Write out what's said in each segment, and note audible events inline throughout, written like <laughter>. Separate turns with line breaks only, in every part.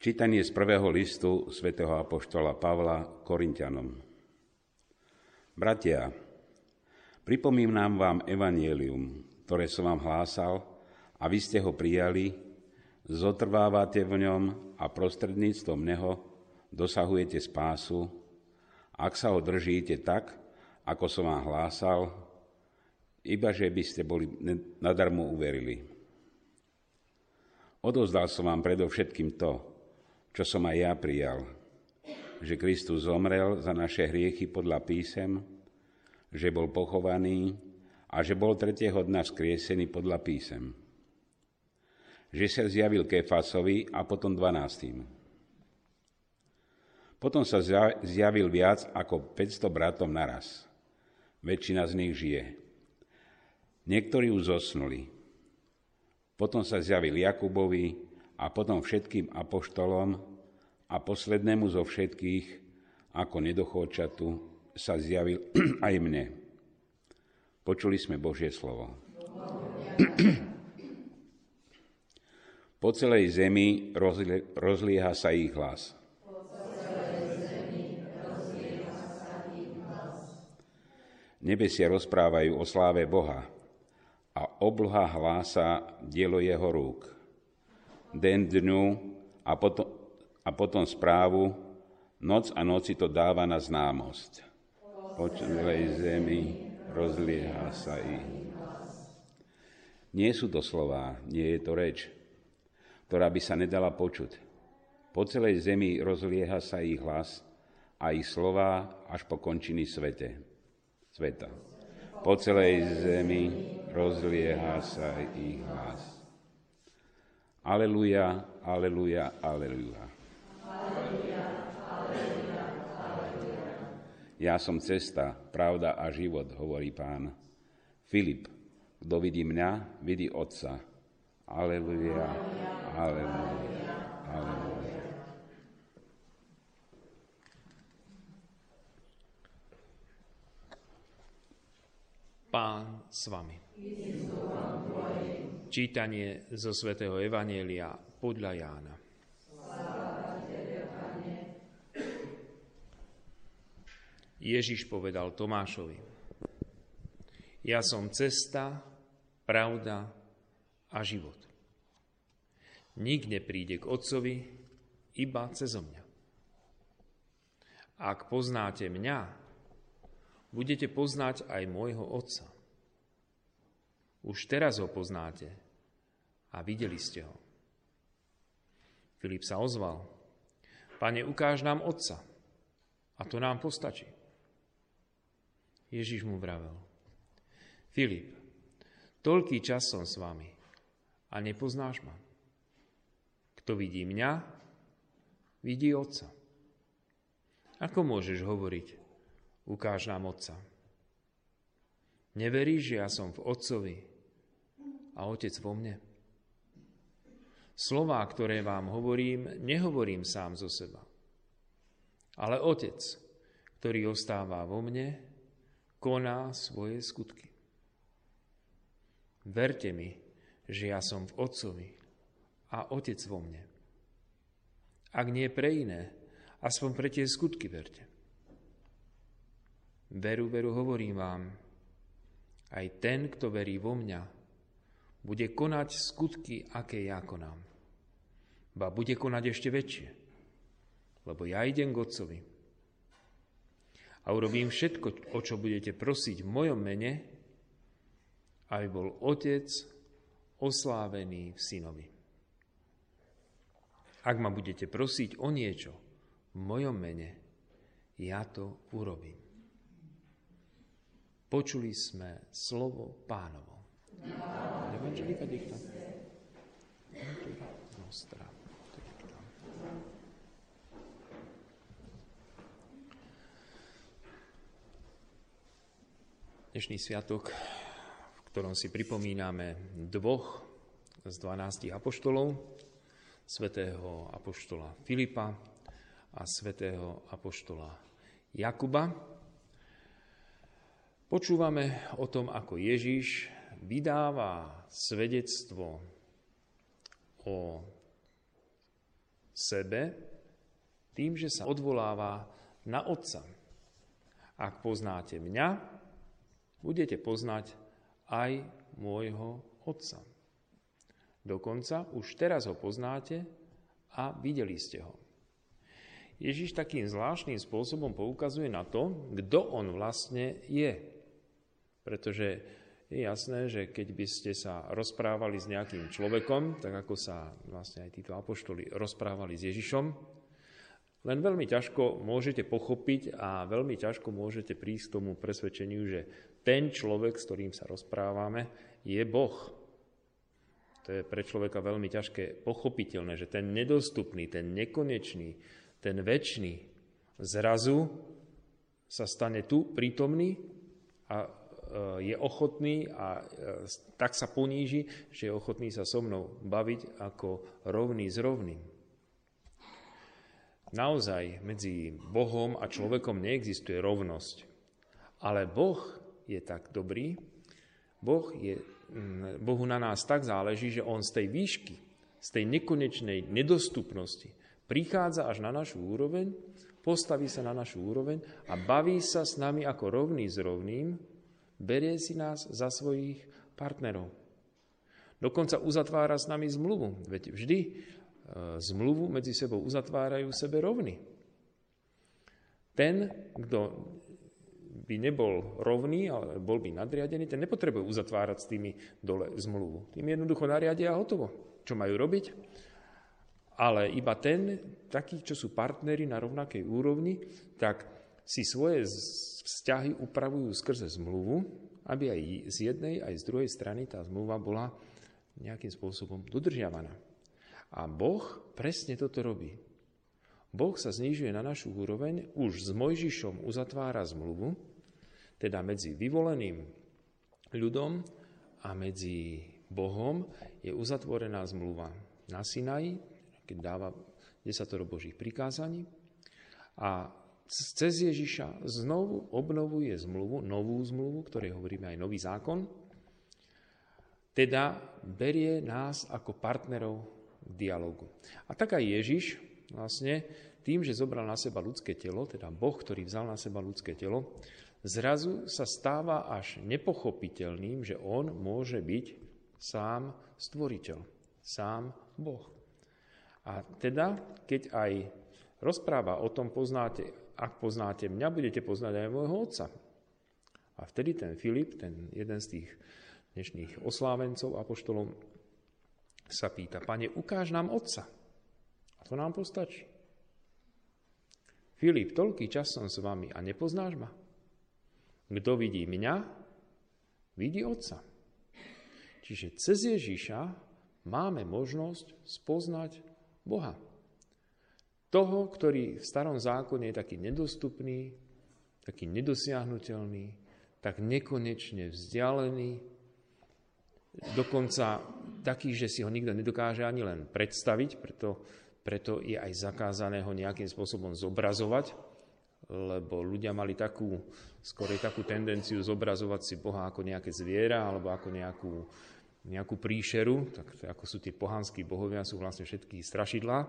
Čítanie z prvého listu svätého Apoštola Pavla Korintianom. Bratia, pripomínam vám evanielium, ktoré som vám hlásal a vy ste ho prijali, zotrvávate v ňom a prostredníctvom neho dosahujete spásu, ak sa ho držíte tak, ako som vám hlásal, iba že by ste boli nadarmo uverili. Odozdal som vám predovšetkým to, čo som aj ja prijal, že Kristus zomrel za naše hriechy podľa písem, že bol pochovaný a že bol tretieho dna vzkriesený podľa písem. Že sa zjavil Kefasovi a potom dvanáctým. Potom sa zjavil viac ako 500 bratom naraz. Väčšina z nich žije. Niektorí už zosnuli. Potom sa zjavil Jakubovi a potom všetkým apoštolom a poslednému zo všetkých, ako nedochôčatu, sa zjavil <clears throat> aj mne. Počuli sme Božie slovo. <clears throat> Po celej zemi rozlieha sa ich hlas. Nebesia rozprávajú o sláve Boha a obloha hlása dielo jeho rúk. Den dňu a potom, a potom správu, noc a noci to dáva na známosť. Po celej zemi rozlieha sa ich. Nie sú to slová, nie je to reč, ktorá by sa nedala počuť. Po celej zemi rozlieha sa ich hlas a ich slova až po končiny svete sveta. Po celej zemi rozlieha sa ich hlas. Aleluja, aleluja, aleluja. Ja som cesta, pravda a život, hovorí pán. Filip, kto vidí mňa, vidí Otca. Aleluja, aleluja, aleluja.
Pán s vami. Čítanie zo svätého Evanielia podľa Jána. Ježiš povedal Tomášovi, ja som cesta, pravda a život. Nik nepríde k Otcovi iba cez mňa. Ak poznáte mňa, budete poznať aj môjho Otca. Už teraz ho poznáte a videli ste ho. Filip sa ozval. Pane, ukáž nám Otca a to nám postačí. Ježiš mu vravel. Filip, toľký čas som s vami a nepoznáš ma. Kto vidí mňa, vidí Otca. Ako môžeš hovoriť, ukáž nám Otca. Neveríš, že ja som v Otcovi a Otec vo mne? Slová, ktoré vám hovorím, nehovorím sám zo seba. Ale Otec, ktorý ostáva vo mne, koná svoje skutky. Verte mi, že ja som v Otcovi a Otec vo mne. Ak nie pre iné, aspoň pre tie skutky verte. Veru, veru, hovorím vám, aj ten, kto verí vo mňa, bude konať skutky, aké ja konám. Ba bude konať ešte väčšie, lebo ja idem k Otcovi. A urobím všetko, o čo budete prosiť v mojom mene, aby bol Otec oslávený v Synovi. Ak ma budete prosiť o niečo v mojom mene, ja to urobím. Počuli sme slovo pánovo. Evangelika dicta. Nostra. Dnešný sviatok, v ktorom si pripomíname dvoch z dvanástich apoštolov, svätého apoštola Filipa a svätého apoštola Jakuba, Počúvame o tom, ako Ježiš vydáva svedectvo o sebe tým, že sa odvoláva na Otca. Ak poznáte mňa, budete poznať aj môjho Otca. Dokonca už teraz ho poznáte a videli ste ho. Ježiš takým zvláštnym spôsobom poukazuje na to, kto on vlastne je. Pretože je jasné, že keď by ste sa rozprávali s nejakým človekom, tak ako sa vlastne aj títo apoštoli rozprávali s Ježišom, len veľmi ťažko môžete pochopiť a veľmi ťažko môžete prísť k tomu presvedčeniu, že ten človek, s ktorým sa rozprávame, je Boh. To je pre človeka veľmi ťažké pochopiteľné, že ten nedostupný, ten nekonečný, ten väčší zrazu sa stane tu prítomný a je ochotný a e, tak sa poníži, že je ochotný sa so mnou baviť ako rovný s rovným. Naozaj medzi Bohom a človekom neexistuje rovnosť. Ale Boh je tak dobrý, boh je, Bohu na nás tak záleží, že On z tej výšky, z tej nekonečnej nedostupnosti prichádza až na našu úroveň, postaví sa na našu úroveň a baví sa s nami ako rovný s rovným, berie si nás za svojich partnerov. Dokonca uzatvára s nami zmluvu, veď vždy e, zmluvu medzi sebou uzatvárajú sebe rovní. Ten, kto by nebol rovný, ale bol by nadriadený, ten nepotrebuje uzatvárať s tými dole zmluvu. Tým jednoducho nariadia a hotovo. Čo majú robiť? ale iba ten, takí, čo sú partneri na rovnakej úrovni, tak si svoje vzťahy upravujú skrze zmluvu, aby aj z jednej, aj z druhej strany tá zmluva bola nejakým spôsobom dodržiavaná. A Boh presne toto robí. Boh sa znižuje na našu úroveň, už s Mojžišom uzatvára zmluvu, teda medzi vyvoleným ľudom a medzi Bohom je uzatvorená zmluva na Sinaji, keď dáva desatoro Božích prikázaní. A cez Ježiša znovu obnovuje zmluvu, novú zmluvu, ktorej hovoríme aj nový zákon, teda berie nás ako partnerov v dialogu. A tak aj Ježiš vlastne tým, že zobral na seba ľudské telo, teda Boh, ktorý vzal na seba ľudské telo, zrazu sa stáva až nepochopiteľným, že on môže byť sám stvoriteľ, sám Boh. A teda, keď aj rozpráva o tom poznáte, ak poznáte mňa, budete poznať aj môjho otca. A vtedy ten Filip, ten jeden z tých dnešných oslávencov apoštolom, sa pýta, pane, ukáž nám otca. A to nám postačí. Filip, toľký čas som s vami a nepoznáš ma? Kto vidí mňa, vidí otca. Čiže cez Ježíša máme možnosť spoznať Boha. Toho, ktorý v starom zákone je taký nedostupný, taký nedosiahnutelný, tak nekonečne vzdialený, dokonca taký, že si ho nikto nedokáže ani len predstaviť, preto, preto je aj zakázané ho nejakým spôsobom zobrazovať, lebo ľudia mali takú, skôr takú tendenciu zobrazovať si Boha ako nejaké zviera alebo ako nejakú nejakú príšeru, tak ako sú tie pohanskí bohovia, sú vlastne všetky strašidlá,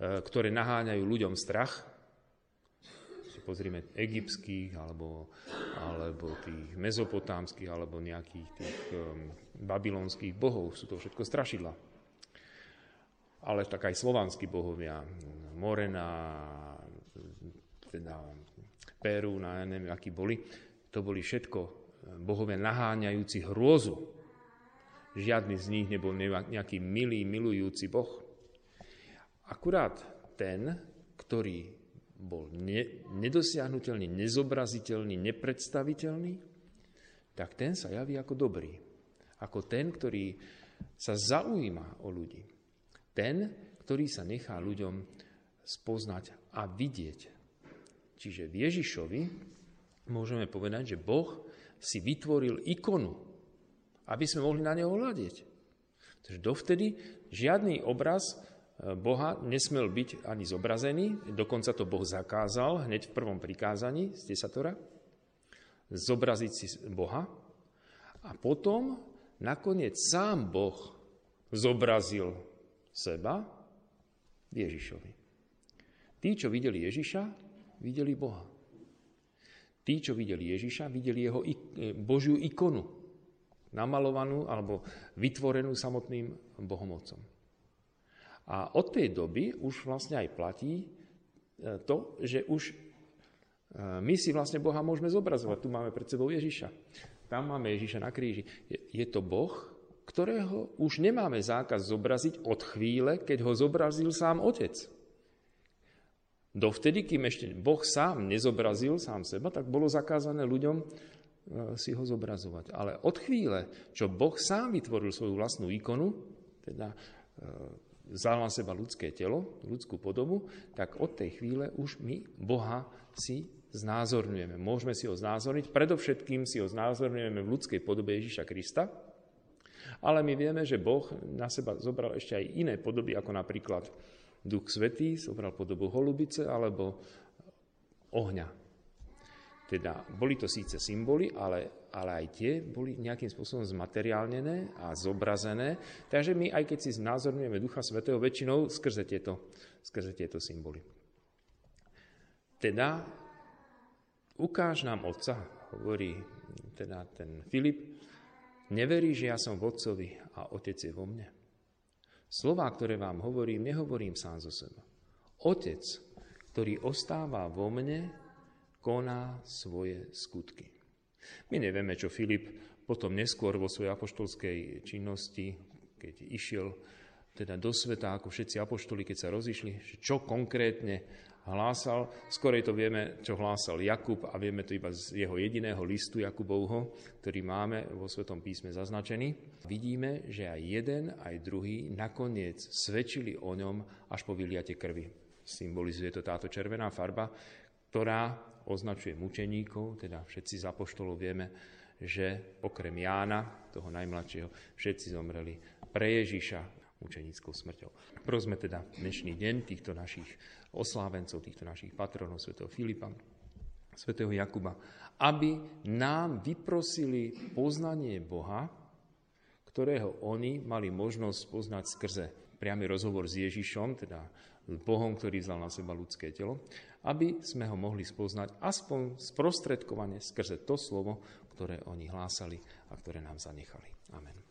ktoré naháňajú ľuďom strach. Si pozrieme egyptských, alebo, alebo tých mezopotámskych, alebo nejakých tých um, babylonských bohov. Sú to všetko strašidla. Ale tak aj slovanskí bohovia, Morena, teda Perú, ja neviem, akí boli, to boli všetko bohovia naháňajúci hrôzu Žiadny z nich nebol nejaký milý, milujúci Boh. Akurát ten, ktorý bol ne, nedosiahnutelný, nezobraziteľný, nepredstaviteľný, tak ten sa javí ako dobrý. Ako ten, ktorý sa zaujíma o ľudí. Ten, ktorý sa nechá ľuďom spoznať a vidieť. Čiže v Ježišovi môžeme povedať, že Boh si vytvoril ikonu aby sme mohli na neho hľadiť. Takže dovtedy žiadny obraz Boha nesmel byť ani zobrazený, dokonca to Boh zakázal hneď v prvom prikázaní z desatora, zobraziť si Boha a potom nakoniec sám Boh zobrazil seba Ježišovi. Tí, čo videli Ježiša, videli Boha. Tí, čo videli Ježiša, videli jeho Božiu ikonu, namalovanú alebo vytvorenú samotným Bohom Otcom. A od tej doby už vlastne aj platí e, to, že už e, my si vlastne Boha môžeme zobrazovať. Tu máme pred sebou Ježiša. Tam máme Ježiša na kríži. Je to Boh, ktorého už nemáme zákaz zobraziť od chvíle, keď ho zobrazil sám Otec. Dovtedy, kým ešte Boh sám nezobrazil sám seba, tak bolo zakázané ľuďom e, si ho zobrazovať. Ale od chvíle, čo Boh sám vytvoril svoju vlastnú ikonu, teda vzal na seba ľudské telo, ľudskú podobu, tak od tej chvíle už my Boha si znázorňujeme. Môžeme si ho znázorniť, predovšetkým si ho znázorňujeme v ľudskej podobe Ježíša Krista, ale my vieme, že Boh na seba zobral ešte aj iné podoby, ako napríklad Duch Svetý, zobral podobu holubice alebo ohňa. Teda boli to síce symboly, ale ale aj tie boli nejakým spôsobom zmateriálnené a zobrazené. Takže my, aj keď si znázorňujeme Ducha Svetého, väčšinou skrze tieto, skrze tieto symboly. Teda ukáž nám Otca, hovorí teda ten Filip, neverí, že ja som v Otcovi a Otec je vo mne. Slová, ktoré vám hovorím, nehovorím sám zo seba. Otec, ktorý ostáva vo mne, koná svoje skutky. My nevieme, čo Filip potom neskôr vo svojej apoštolskej činnosti, keď išiel teda do sveta, ako všetci apoštoli, keď sa rozišli, čo konkrétne hlásal. Skorej to vieme, čo hlásal Jakub a vieme to iba z jeho jediného listu Jakubovho, ktorý máme vo Svetom písme zaznačený. Vidíme, že aj jeden, aj druhý nakoniec svedčili o ňom až po vyliate krvi. Symbolizuje to táto červená farba, ktorá označuje mučeníkov, teda všetci z apoštolov vieme, že okrem Jána, toho najmladšieho, všetci zomreli pre Ježiša mučenickou smrťou. Prosme teda dnešný deň týchto našich oslávencov, týchto našich patronov, svätého Filipa, svätého Jakuba, aby nám vyprosili poznanie Boha, ktorého oni mali možnosť poznať skrze priamy rozhovor s Ježišom, teda s Bohom, ktorý vzal na seba ľudské telo, aby sme ho mohli spoznať aspoň sprostredkovane skrze to slovo, ktoré oni hlásali a ktoré nám zanechali. Amen.